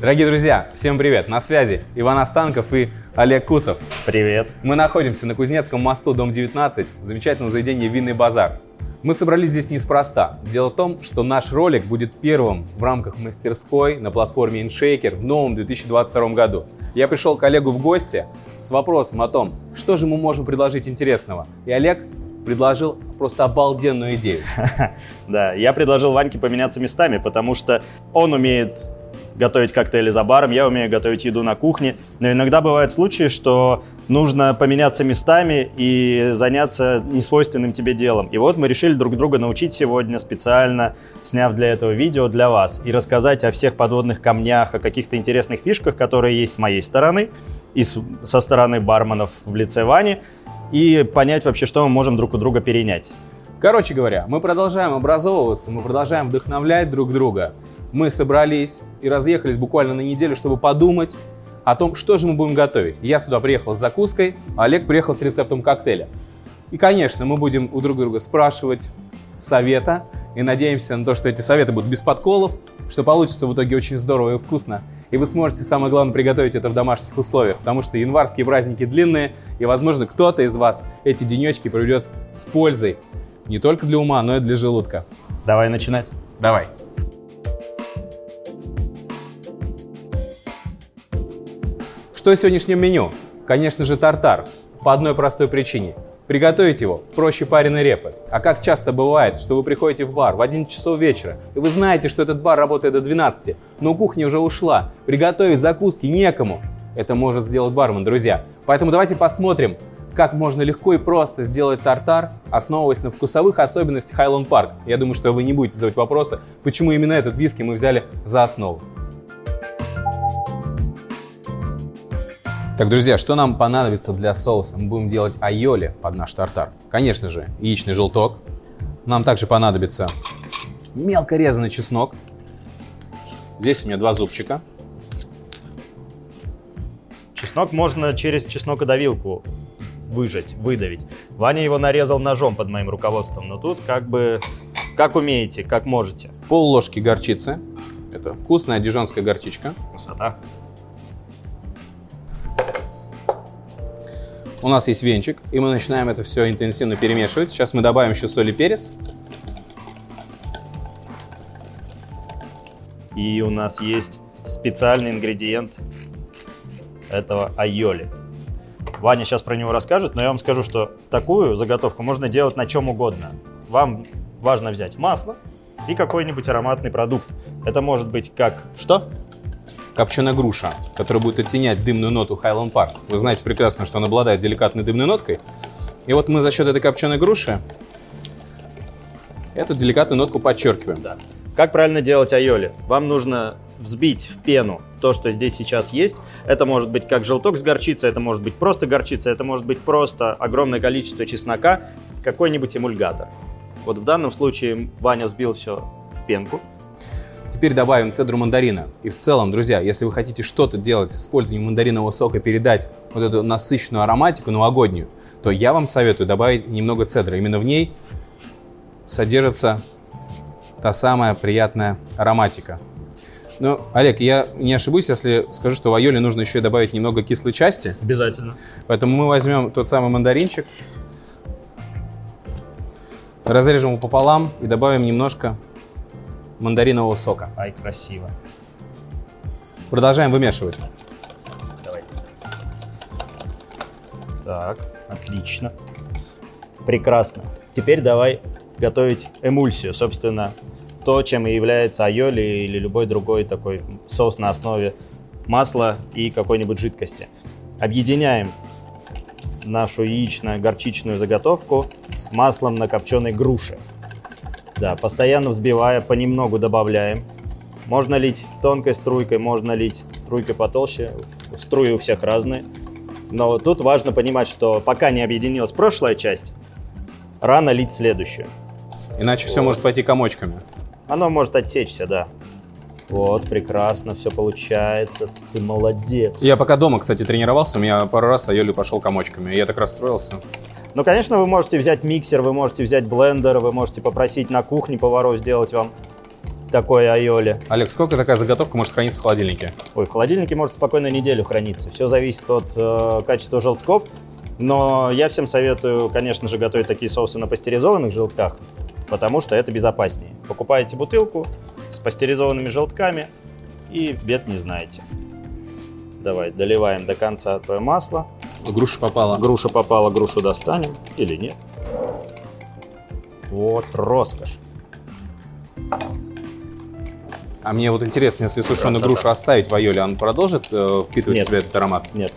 Дорогие друзья, всем привет! На связи Иван Останков и Олег Кусов. Привет. Мы находимся на Кузнецком мосту, дом 19, в замечательном заведении «Винный базар». Мы собрались здесь неспроста. Дело в том, что наш ролик будет первым в рамках мастерской на платформе InShaker в новом 2022 году. Я пришел к Олегу в гости с вопросом о том, что же мы можем предложить интересного. И Олег предложил просто обалденную идею. Да, я предложил Ваньке поменяться местами, потому что он умеет готовить коктейли за баром, я умею готовить еду на кухне. Но иногда бывают случаи, что нужно поменяться местами и заняться несвойственным тебе делом. И вот мы решили друг друга научить сегодня специально, сняв для этого видео для вас и рассказать о всех подводных камнях, о каких-то интересных фишках, которые есть с моей стороны и со стороны барменов в лице Вани, и понять вообще, что мы можем друг у друга перенять. Короче говоря, мы продолжаем образовываться, мы продолжаем вдохновлять друг друга. Мы собрались и разъехались буквально на неделю, чтобы подумать о том, что же мы будем готовить. Я сюда приехал с закуской, а Олег приехал с рецептом коктейля. И, конечно, мы будем у друг друга спрашивать совета и надеемся на то, что эти советы будут без подколов, что получится в итоге очень здорово и вкусно. И вы сможете, самое главное, приготовить это в домашних условиях, потому что январские праздники длинные, и, возможно, кто-то из вас эти денечки проведет с пользой. Не только для ума, но и для желудка. Давай начинать. Давай. Что в сегодняшнем меню? Конечно же, тартар. По одной простой причине. Приготовить его проще пареной репы. А как часто бывает, что вы приходите в бар в 11 часов вечера, и вы знаете, что этот бар работает до 12, но кухня уже ушла, приготовить закуски некому. Это может сделать бармен, друзья. Поэтому давайте посмотрим, как можно легко и просто сделать тартар, основываясь на вкусовых особенностях Highland Park. Я думаю, что вы не будете задавать вопросы, почему именно этот виски мы взяли за основу. Так, друзья, что нам понадобится для соуса? Мы будем делать айоли под наш тартар. Конечно же, яичный желток. Нам также понадобится мелко резанный чеснок. Здесь у меня два зубчика. Чеснок можно через чеснокодавилку выжать, выдавить. Ваня его нарезал ножом под моим руководством, но тут как бы как умеете, как можете. Пол ложки горчицы. Это вкусная дижонская горчичка. Красота. У нас есть венчик, и мы начинаем это все интенсивно перемешивать. Сейчас мы добавим еще соль и перец. И у нас есть специальный ингредиент этого айоли. Ваня сейчас про него расскажет, но я вам скажу, что такую заготовку можно делать на чем угодно. Вам важно взять масло и какой-нибудь ароматный продукт. Это может быть как... Что? Копченая груша, которая будет оттенять дымную ноту Highland Park. Вы знаете прекрасно, что она обладает деликатной дымной ноткой. И вот мы за счет этой копченой груши эту деликатную нотку подчеркиваем. Да. Как правильно делать айоли? Вам нужно взбить в пену то, что здесь сейчас есть. Это может быть как желток с горчицей, это может быть просто горчица, это может быть просто огромное количество чеснока, какой-нибудь эмульгатор. Вот в данном случае Ваня взбил все в пенку. Теперь добавим цедру мандарина. И в целом, друзья, если вы хотите что-то делать с использованием мандаринового сока, передать вот эту насыщенную ароматику новогоднюю, то я вам советую добавить немного цедры. Именно в ней содержится та самая приятная ароматика. Ну, Олег, я не ошибусь, если скажу, что в айоле нужно еще добавить немного кислой части. Обязательно. Поэтому мы возьмем тот самый мандаринчик, разрежем его пополам и добавим немножко мандаринового сока. Ай, красиво. Продолжаем вымешивать. Давай. Так, отлично. Прекрасно. Теперь давай готовить эмульсию. Собственно, то, чем и является айоли или любой другой такой соус на основе масла и какой-нибудь жидкости. Объединяем нашу яично-горчичную заготовку с маслом на копченой груши. Да, постоянно взбивая, понемногу добавляем. Можно лить тонкой струйкой, можно лить струйкой потолще. Струи у всех разные. Но тут важно понимать, что пока не объединилась прошлая часть, рано лить следующую. Иначе вот. все может пойти комочками. Оно может отсечься, да. Вот, прекрасно, все получается. Ты молодец. Я пока дома, кстати, тренировался, у меня пару раз Айоли пошел комочками. Я так расстроился. Ну, конечно, вы можете взять миксер, вы можете взять блендер, вы можете попросить на кухне поваров сделать вам такой айоли. Олег, сколько такая заготовка может храниться в холодильнике? Ой, в холодильнике может спокойно неделю храниться. Все зависит от э, качества желтков. Но я всем советую, конечно же, готовить такие соусы на пастеризованных желтках, потому что это безопаснее. Покупаете бутылку с пастеризованными желтками и бед не знаете. Давай, доливаем до конца твое масло. Груша попала. Груша попала, грушу достанем или нет. Вот, роскошь. А мне вот интересно, если сушеную Красота. грушу оставить в айоле, он продолжит э, впитывать Нет. в себя этот аромат? Нет.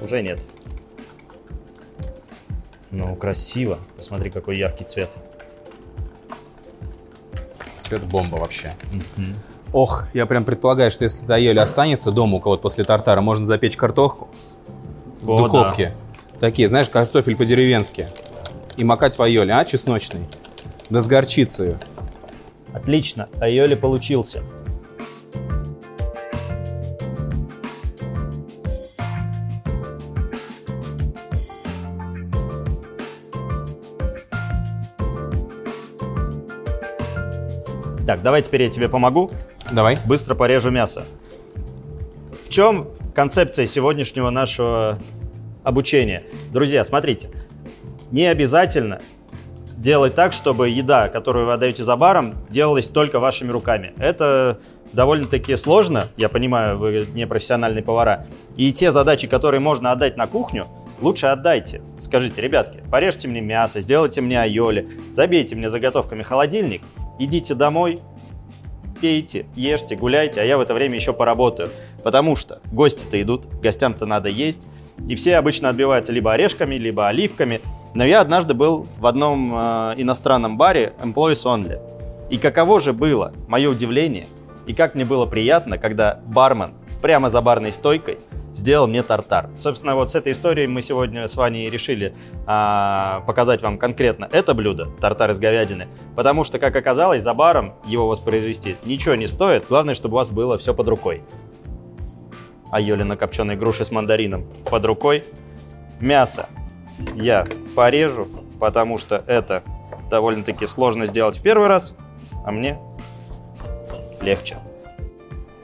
Уже нет. Ну, красиво. Посмотри, какой яркий цвет. Цвет бомба вообще. Ох, я прям предполагаю, что если это айоли останется дома у кого-то после тартара, можно запечь картоху в О, духовке. Такие, знаешь, картофель по-деревенски. И макать в айоле, а, чесночный? Да с горчицей. Отлично, айоли получился. Так, давай теперь я тебе помогу. Давай. Быстро порежу мясо. В чем концепция сегодняшнего нашего обучения? Друзья, смотрите, не обязательно делать так, чтобы еда, которую вы отдаете за баром, делалась только вашими руками. Это довольно-таки сложно, я понимаю, вы не профессиональные повара. И те задачи, которые можно отдать на кухню, лучше отдайте. Скажите, ребятки, порежьте мне мясо, сделайте мне айоли, забейте мне заготовками холодильник, идите домой, пейте, ешьте, гуляйте, а я в это время еще поработаю. Потому что гости-то идут, гостям-то надо есть. И все обычно отбиваются либо орешками, либо оливками. Но я однажды был в одном э, иностранном баре Employees Only. И каково же было мое удивление, и как мне было приятно, когда бармен прямо за барной стойкой сделал мне тартар. Собственно, вот с этой историей мы сегодня с Ваней решили а, показать вам конкретно это блюдо, тартар из говядины, потому что, как оказалось, за баром его воспроизвести ничего не стоит, главное, чтобы у вас было все под рукой. Айоли на копченой груши с мандарином под рукой. Мясо я порежу, потому что это довольно-таки сложно сделать в первый раз, а мне легче.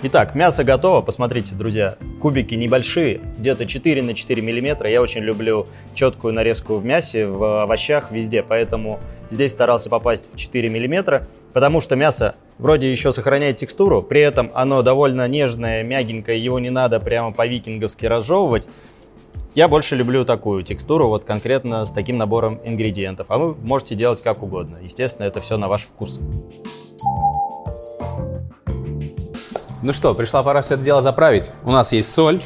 Итак, мясо готово. Посмотрите, друзья, кубики небольшие, где-то 4 на 4 миллиметра. Я очень люблю четкую нарезку в мясе, в овощах, везде. Поэтому здесь старался попасть в 4 миллиметра, потому что мясо вроде еще сохраняет текстуру, при этом оно довольно нежное, мягенькое, его не надо прямо по-викинговски разжевывать. Я больше люблю такую текстуру, вот конкретно с таким набором ингредиентов. А вы можете делать как угодно. Естественно, это все на ваш вкус. Ну что, пришла пора все это дело заправить. У нас есть соль.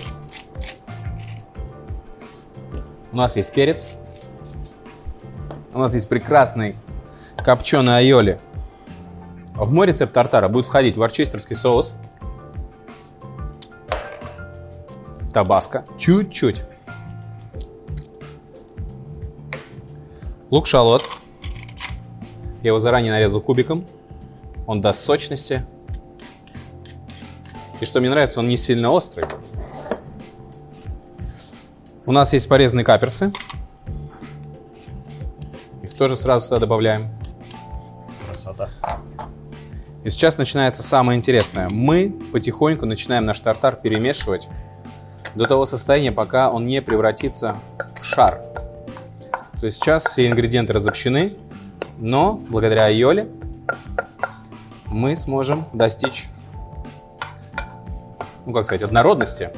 У нас есть перец. У нас есть прекрасный копченый айоли. В мой рецепт тартара будет входить ворчестерский соус, табаско, чуть-чуть, лук-шалот. Я его заранее нарезал кубиком. Он даст сочности. И что мне нравится, он не сильно острый. У нас есть порезанные каперсы. Их тоже сразу сюда добавляем. Красота. И сейчас начинается самое интересное. Мы потихоньку начинаем наш тартар перемешивать до того состояния, пока он не превратится в шар. То есть сейчас все ингредиенты разобщены, но благодаря айоле мы сможем достичь, ну как сказать, однородности.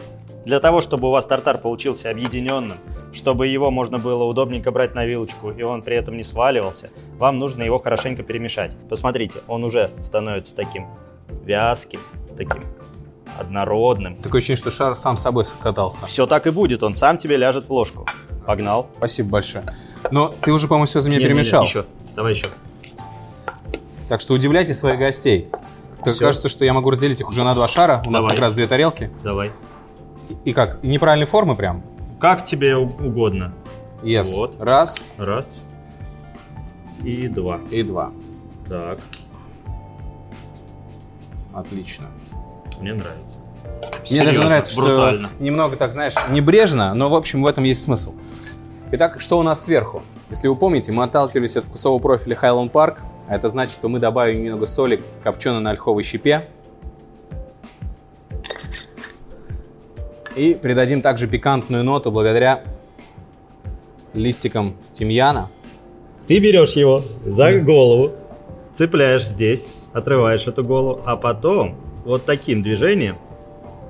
Для того, чтобы у вас тартар получился объединенным, чтобы его можно было удобненько брать на вилочку, и он при этом не сваливался, вам нужно его хорошенько перемешать. Посмотрите, он уже становится таким вязким, таким однородным. Такое ощущение, что шар сам собой катался. Все так и будет, он сам тебе ляжет в ложку. Погнал. Спасибо большое. Но ты уже, по-моему, все за меня Не-не-не, перемешал. Еще, давай еще. Так что удивляйте своих гостей. Так Всё. кажется, что я могу разделить их уже на два шара. У нас Давай. как раз две тарелки. Давай. И как? Неправильной формы прям? Как тебе угодно. Yes. Вот. Раз Раз. И два. и два. Так, Отлично. мне нравится. Мне даже Серьезно, нравится, брутально. что немного так, знаешь, небрежно, но, в общем, в этом есть смысл. Итак, что у нас сверху? Если вы помните, мы отталкивались от вкусового профиля Highland Park. Это значит, что мы добавим немного соли копченой на ольховой щепе. И придадим также пикантную ноту благодаря листикам тимьяна. Ты берешь его за голову, цепляешь здесь, отрываешь эту голову, а потом вот таким движением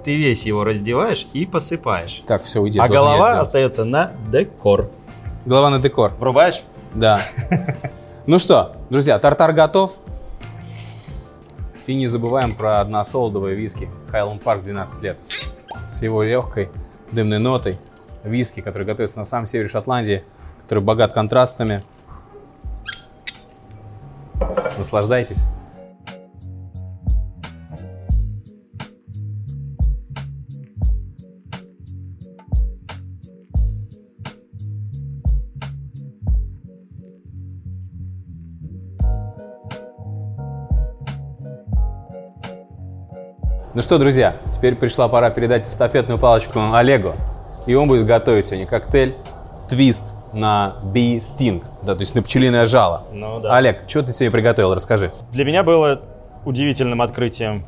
ты весь его раздеваешь и посыпаешь. Так, все, уйди. А голова остается на декор. Голова на декор. Врубаешь? Да. Ну что, друзья, тартар готов. И не забываем про односолодовые виски. Highland Park 12 лет. С его легкой дымной нотой. Виски, который готовится на самом севере Шотландии, который богат контрастами. Наслаждайтесь. Ну что, друзья, теперь пришла пора передать эстафетную палочку Олегу. И он будет готовить сегодня коктейль твист на Bee Sting, да, то есть на пчелиное жало. Ну да. Олег, что ты сегодня приготовил, расскажи. Для меня было удивительным открытием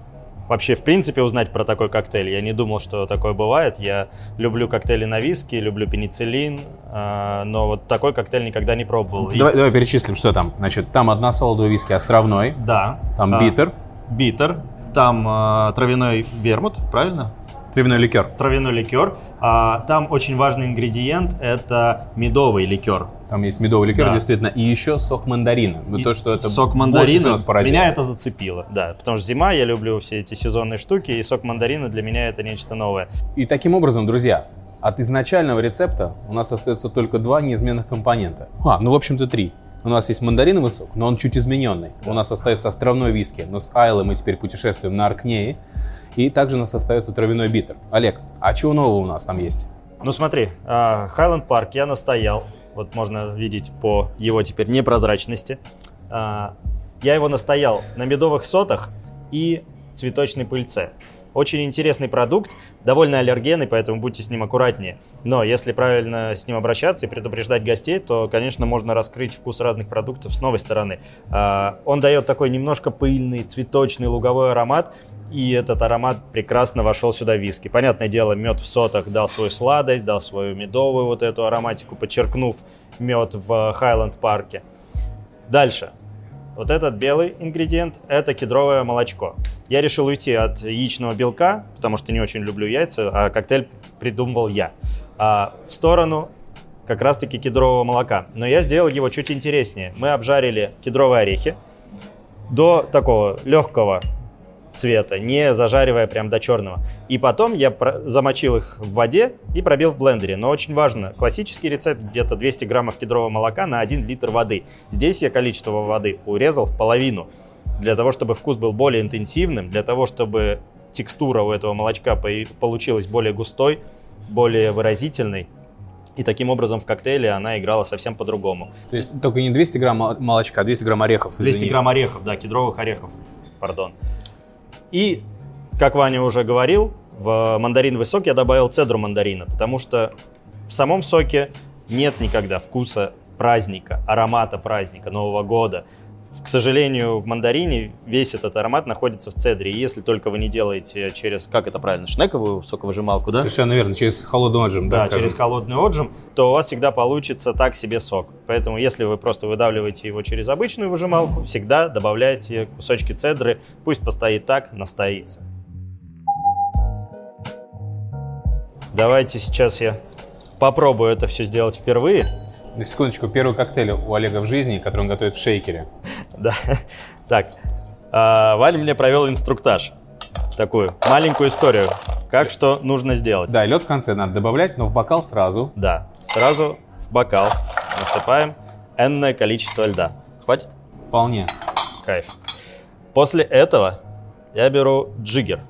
вообще, в принципе, узнать про такой коктейль. Я не думал, что такое бывает. Я люблю коктейли на виски, люблю пенициллин, а, но вот такой коктейль никогда не пробовал. И- Давай, давай перечислим, что там. Значит, там одна солодовая виски островной, Да. там А, битер, Битер. Там а, травяной вермут, правильно? травяной ликер. Травяной ликер. А, там очень важный ингредиент – это медовый ликер. Там есть медовый ликер, Да. действительно, и еще сок мандарина. И то, что это сок мандарина всего нас поразило. меня это зацепило, да, потому что зима, я люблю все эти сезонные штуки, и сок мандарина для меня это нечто новое. И таким образом, друзья, от изначального рецепта у нас остается только два неизменных компонента. А, ну, в общем-то, три. У нас есть мандариновый сок, но он чуть измененный. У нас остается островной виски, но с Айлой мы теперь путешествуем на Аркнее. И также у нас остается травяной битер. Олег, а чего нового у нас там есть? Ну смотри, Хайленд Парк я настоял, вот можно видеть по его теперь непрозрачности. А, Я его настоял на медовых сотах и цветочной пыльце. Очень интересный продукт, довольно аллергенный, поэтому будьте с ним аккуратнее. Но если правильно с ним обращаться и предупреждать гостей, то, конечно, можно раскрыть вкус разных продуктов с новой стороны. А, Он дает такой немножко пыльный, цветочный, луговой аромат, и этот аромат прекрасно вошел сюда в виски. Понятное дело, мед в сотах дал свою сладость, дал свою медовую вот эту ароматику, подчеркнув мед в Хайленд парке. Дальше. Вот этот белый ингредиент – это кедровое молочко. Я решил уйти от яичного белка, потому что не очень люблю яйца, а коктейль придумывал я. А в сторону как раз-таки кедрового молока. Но я сделал его чуть интереснее. Мы обжарили кедровые орехи до такого легкого цвета, не зажаривая прям до черного. И потом я замочил их в воде и пробил в блендере. Но очень важно, классический рецепт где-то 200 граммов кедрового молока на 1 литр воды. Здесь я количество воды урезал в половину, для того, чтобы вкус был более интенсивным, для того, чтобы текстура у этого молочка по- получилась более густой, более выразительной. И таким образом в коктейле она играла совсем по-другому. То есть только не 200 грамм мол- молочка, а 200 грамм орехов. 200 извини. грамм орехов, да, кедровых орехов, пардон. И, как Ваня уже говорил, в мандариновый сок я добавил цедру мандарина, потому что в самом соке нет никогда вкуса праздника, аромата праздника, Нового года. К сожалению, в мандарине весь этот аромат находится в цедре. И если только вы не делаете через, как это правильно, шнековую соковыжималку, да? Совершенно верно, через холодный отжим, Да, так скажем. через холодный отжим, то у вас всегда получится так себе сок. Поэтому, если вы просто выдавливаете его через обычную выжималку, всегда добавляйте кусочки цедры, пусть постоит так, настоится. Давайте сейчас я попробую это все сделать впервые. На секундочку, первый коктейль у Олега в жизни, который он готовит в шейкере. Да. Так, а, Валя мне провел инструктаж. Такую маленькую историю, как что нужно сделать. Да, лед в конце надо добавлять, но в бокал сразу. Да, сразу в бокал насыпаем энное количество льда. Хватит? Вполне. Кайф. После этого я беру джиггер.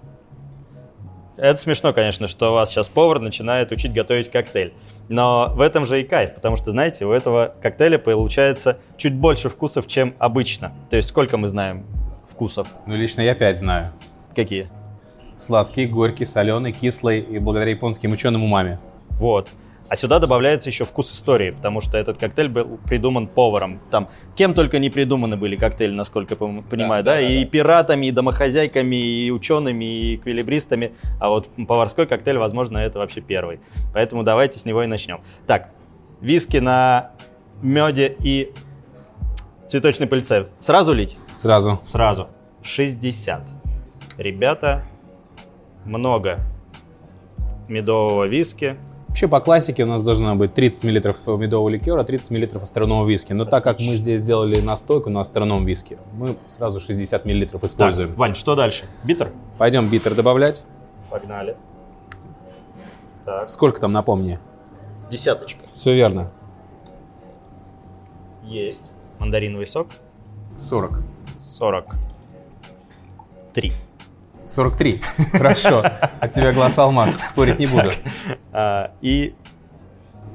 Это смешно, конечно, что у вас сейчас повар начинает учить готовить коктейль. Но в этом же и кайф, потому что, знаете, у этого коктейля получается чуть больше вкусов, чем обычно. То есть сколько мы знаем вкусов? Ну, лично я пять знаю. Какие? Сладкий, горький, соленый, кислый и благодаря японским ученым умами. Вот. А сюда добавляется еще вкус истории, потому что этот коктейль был придуман поваром. Там кем только не придуманы были коктейли, насколько я понимаю, да? да, да, и да. пиратами, и домохозяйками, и учеными, и эквилибристами. А вот поварской коктейль, возможно, это вообще первый. Поэтому давайте с него и начнем. Так, виски на меде и цветочной пыльце. Сразу лить? Сразу. Сразу. 60. Ребята, много медового виски. Вообще по классике у нас должно быть 30 мл медового ликера, 30 мл астрономного виски. Но так как мы здесь сделали настойку на астрономном виске, мы сразу 60 мл используем. Так, Вань, что дальше? Битер? Пойдем битер добавлять. Погнали. Так, Сколько там, напомни? десяточка. Все верно. Есть. Мандариновый сок. 40. 43. 43. Хорошо. От тебя глаз алмаз. Спорить не буду. А, и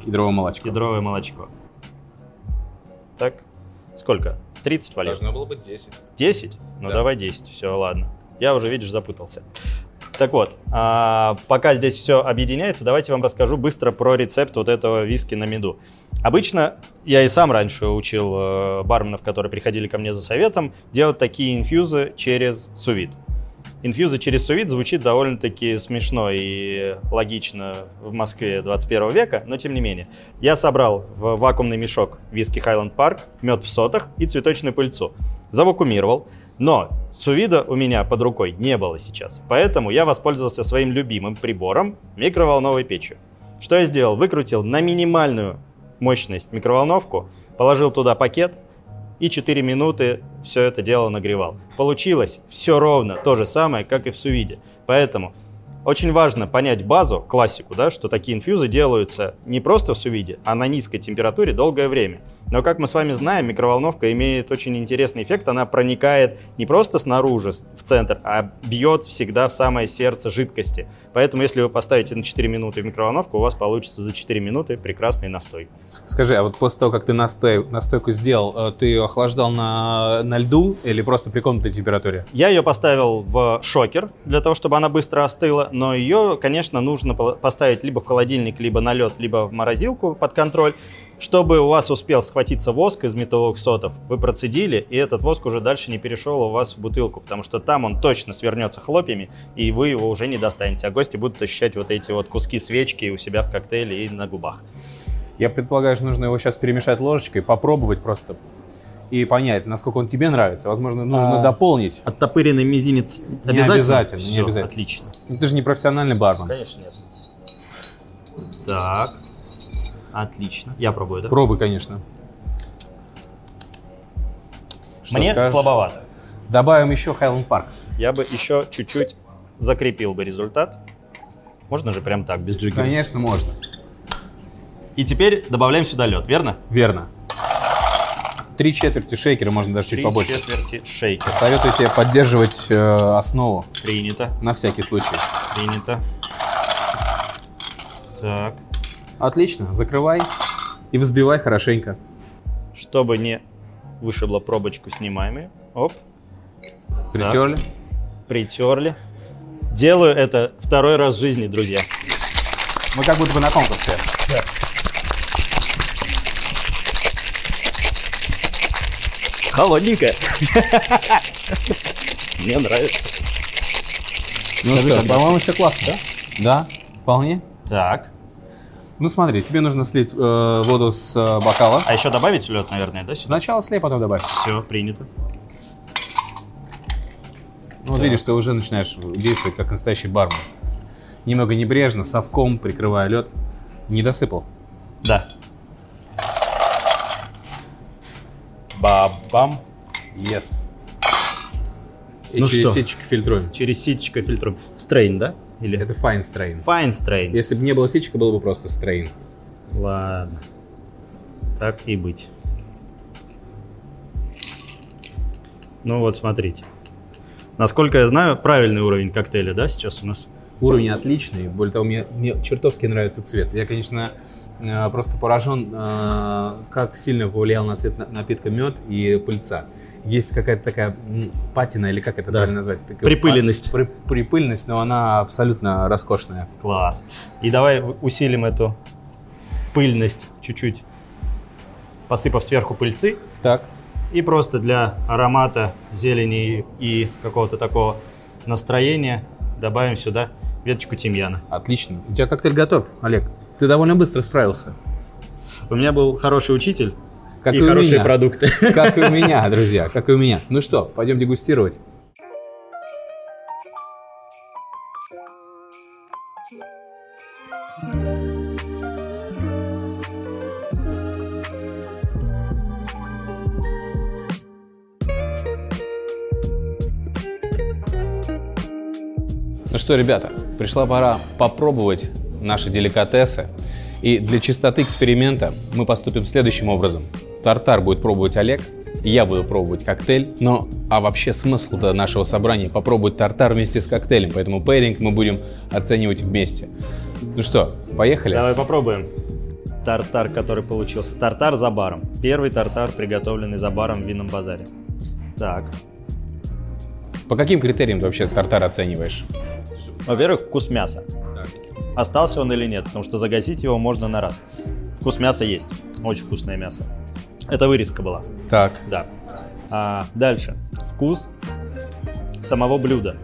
Кедровое молочко. кедровое молочко. Так, сколько? 30 валют? было быть 10. 10? Ну Да. давай 10, все, ладно. Я уже, видишь, запутался. Так вот, а, пока здесь все объединяется, давайте вам расскажу быстро про рецепт вот этого виски на меду. Обычно я и сам раньше учил э, барменов, которые приходили ко мне за советом, делать такие инфьюзы через сувид. Инфьюзы через сувид звучит довольно-таки смешно и логично в Москве 21 века, но тем не менее. Я собрал в вакуумный мешок виски Highland Park, мед в сотах и цветочную пыльцу. Завакуумировал, но сувида у меня под рукой не было сейчас, поэтому я воспользовался своим любимым прибором микроволновой печью. Что я сделал? Выкрутил на минимальную мощность микроволновку, положил туда пакет и 4 минуты все это дело нагревал. Получилось все ровно то же самое, как и в сувиде. Поэтому очень важно понять базу, классику, да, что такие инфьюзы делаются не просто в сувиде, а на низкой температуре долгое время. Но, как мы с вами знаем, микроволновка имеет очень интересный эффект. Она проникает не просто снаружи, в центр, а бьет всегда в самое сердце жидкости. Поэтому, если вы поставите на 4 минуты в микроволновку, у вас получится за 4 минуты прекрасный настой. Скажи, а вот после того, как ты настой, настойку сделал, э, ты ее охлаждал на, на льду или просто при комнатной температуре? Я ее поставил в шокер для того, чтобы она быстро остыла, но ее, конечно, нужно поставить либо в холодильник, либо на лед, либо в морозилку под контроль, чтобы у вас успел схватиться воск из метовых сотов, вы процедили, и этот воск уже дальше не перешел у вас в бутылку, потому что там он точно свернется хлопьями, и вы его уже не достанете, а гости будут ощущать вот эти вот куски свечки у себя в коктейле и на губах. Я предполагаю, что нужно его сейчас перемешать ложечкой, попробовать просто и понять, насколько он тебе нравится. Возможно, нужно А. дополнить. Оттопыренный мизинец Не обязательно, не Всё, обязательно. Отлично. Ну, Ты же не профессиональный бармен. Конечно нет. Так. Отлично. Я пробую, да? Пробуй, конечно. Что Мне скажешь? слабовато. Добавим еще Highland Park. Я бы еще чуть-чуть закрепил бы результат. Можно же прям так, без джиггера. Конечно, можно. И теперь добавляем сюда лед, верно? Верно. Три четверти шейкера, можно даже чуть Три побольше. четверти шейка. Советую тебе поддерживать э, основу Принято, на всякий случай. принято. Так. Отлично, закрывай и взбивай хорошенько. Чтобы не вышибла пробочку, снимаем ее. Оп, Притерли. притерли. Делаю это второй раз в жизни, друзья. Мы как будто бы на конкурсе. Холодненькая. Мне нравится. Ну Скажи, что, по-моему, все классно, да? Да, вполне. Так. Ну смотри, тебе нужно слить э, воду с э, бокала. А еще добавить лед, наверное, да? сюда? Сначала слей, потом добавь. Все, принято. Ну, вот видишь, ты уже начинаешь действовать как настоящий бармен. Немного небрежно, совком, прикрывая лед. Не досыпал. Да. Бабам. Yes. И Ну через что? сетчик фильтруем. Через ситечко фильтруем. Стрейн, да? Или Это fine strain. Fine стрейн. Если бы не было сетчика, было бы просто strain. Ладно. Так и быть. Ну вот, смотрите. Насколько я знаю, правильный уровень коктейля, да, сейчас у нас? Уровень отличный. Более того, мне, мне чертовски нравится цвет. Я, конечно, просто поражен, э, как сильно повлиял на цвет на- напитка мед и пыльца. Есть какая-то такая патина, или как это Да. правильно назвать? Такая Припыленность. па- при- припыльность, но она абсолютно роскошная. Класс. И давай усилим эту пыльность чуть-чуть, посыпав сверху пыльцы. Так. И просто для аромата зелени и какого-то такого настроения добавим сюда веточку тимьяна. Отлично. У тебя коктейль готов, Олег. Ты довольно быстро справился. У меня был хороший учитель Как и, и, хорошие меня. продукты. Как и у меня, друзья, как и у меня. Ну что, пойдем дегустировать. Ну что, ребята, пришла пора попробовать наши деликатесы. И для чистоты эксперимента мы поступим следующим образом. Тартар будет пробовать Олег, я буду пробовать коктейль. Но, а вообще смысл нашего собрания попробовать тартар вместе с коктейлем. Поэтому pairing мы будем оценивать вместе. Ну что, поехали? Давай попробуем. Тартар, который получился. Тартар за баром. Первый тартар, приготовленный за баром в винном базаре. Так. По каким критериям ты вообще тартар оцениваешь? Во-первых, вкус мяса. Остался он или нет, потому что загасить его можно на раз. Вкус мяса есть. Очень вкусное мясо. Это вырезка была. Так. Да. А, дальше. Вкус самого блюда.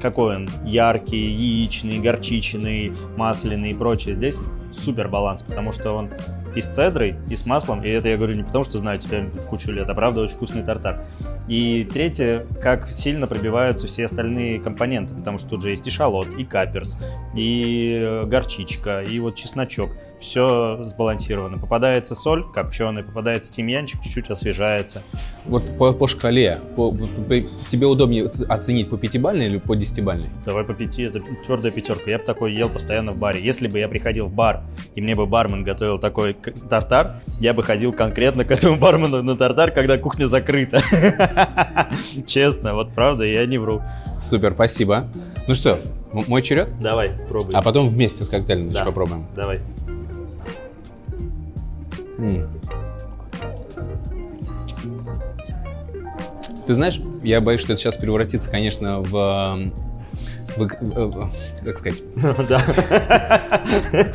Какой он? Яркий, яичный, горчичный, масляный и прочее. Здесь супер баланс, потому что он и с цедрой, и с маслом. И это я говорю не потому, что знаю тебя кучу лет, а правда очень вкусный тартар. И третье, как сильно пробиваются все остальные компоненты, потому что тут же есть и шалот, и каперс, и э, горчичка, и вот чесночок. Все сбалансировано. Попадается соль копченая, попадается тимьянчик, чуть-чуть освежается. Вот по, по шкале, по- по- тебе удобнее оценить по пятибалльной или по десятибалльной? Давай по пяти, это твердая пятерка. Я бы такой ел постоянно в баре. Если бы я приходил в бар, и мне бы бармен готовил такой тартар, я бы ходил конкретно к этому бармену на тартар, когда кухня закрыта. Честно, вот правда, я не вру. Супер, спасибо. Ну что, мой черед? Давай, пробуй. А потом вместе с коктейлем Да. попробуем. Давай. М. Ты знаешь, я боюсь, что это сейчас превратится, конечно, в... эм, в эк- в- в- как сказать? Да.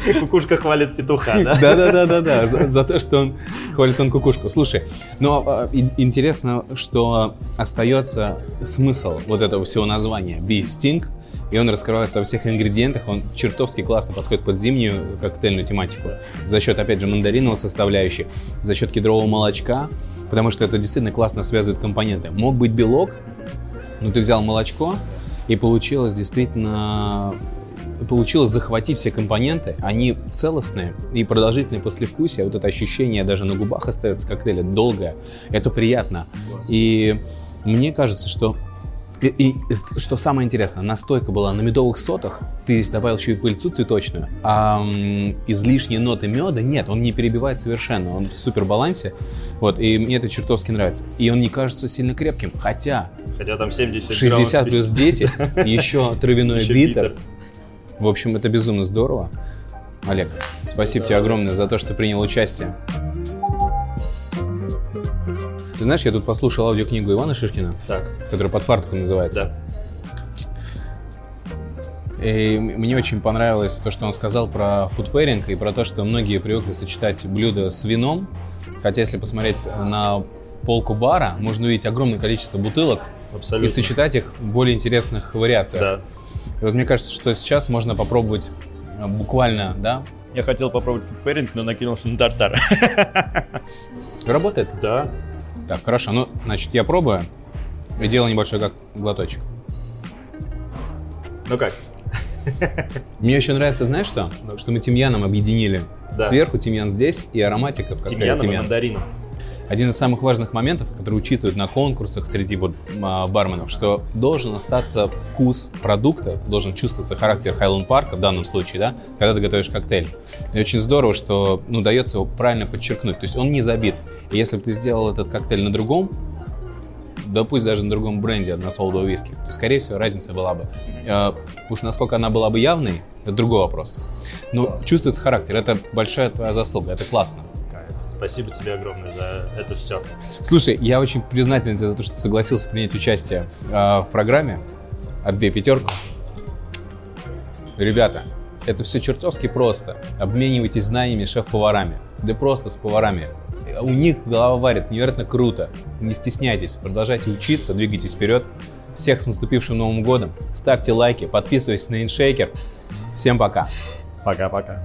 Кукушка хвалит петуха, да? Да-да-да-да-да, за, за то, что он хвалит он кукушку. Слушай, но э, и- интересно, что остается смысл вот этого всего названия Bee Sting, и он раскрывается во всех ингредиентах, он чертовски классно подходит под зимнюю коктейльную тематику. За счет, опять же, мандариновой составляющей, за счет кедрового молочка, потому что это действительно классно связывает компоненты. Мог быть белок, но ты взял молочко, и получилось действительно получилось захватить все компоненты, они целостные и продолжительные послевкусие, вот это ощущение даже на губах остается коктейля долгое, это приятно. И мне кажется, что и, и что самое интересное, настойка была на медовых сотах, ты здесь добавил еще и пыльцу цветочную, а излишние ноты меда нет, он не перебивает совершенно, он в супер балансе, вот, и мне это чертовски нравится. И он не кажется сильно крепким, хотя Хотя там 70 60 граммов плюс 10, еще травяной Еще битер. битер. В общем, это безумно здорово. Олег, спасибо тебе огромное за то, что принял участие. Знаешь, я тут послушал аудиокнигу Ивана Шишкина, Так, которая под фартуком называется. да. И мне очень понравилось то, что он сказал про фудпэринг и про то, что многие привыкли сочетать блюда с вином. Хотя, если посмотреть на полку бара, можно увидеть огромное количество бутылок и Абсолютно. сочетать их в более интересных вариациях. Да. И вот мне кажется, что сейчас можно попробовать э, буквально, да? Я хотел попробовать фудпэринг, но накинулся на тартар. Работает? Да. Так, хорошо. Ну, значит, я пробую и делаю небольшой как глоточек. Ну как? Мне еще нравится, знаешь что? Что мы тимьяном объединили. Да. Сверху тимьян здесь и ароматика Тимьяном и мандарином. Один из самых важных моментов, который учитывают на конкурсах среди вот а, барменов, что должен остаться вкус продукта, должен чувствоваться характер Хайланд Парка в данном случае, да, когда ты готовишь коктейль. И очень здорово, что ну, дается его правильно подчеркнуть. То есть он не забит. И если бы ты сделал этот коктейль на другом, да пусть даже на другом бренде, на солдового виски, то, скорее всего, разница была бы. Э, уж насколько она была бы явной, это другой вопрос. Но чувствуется характер, это большая твоя заслуга, это классно. Спасибо тебе огромное за это все. Слушай, я очень признателен тебе за то, что согласился принять участие э, в программе. Отбей пятерку. Ребята, Это все чертовски просто. Обменивайтесь знаниями шеф-поварами. Да просто с поварами. У них голова варит невероятно круто. Не стесняйтесь, продолжайте учиться, двигайтесь вперед. Всех с наступившим Новым годом. Ставьте лайки, подписывайтесь на InShaker. Всем пока. Пока-пока.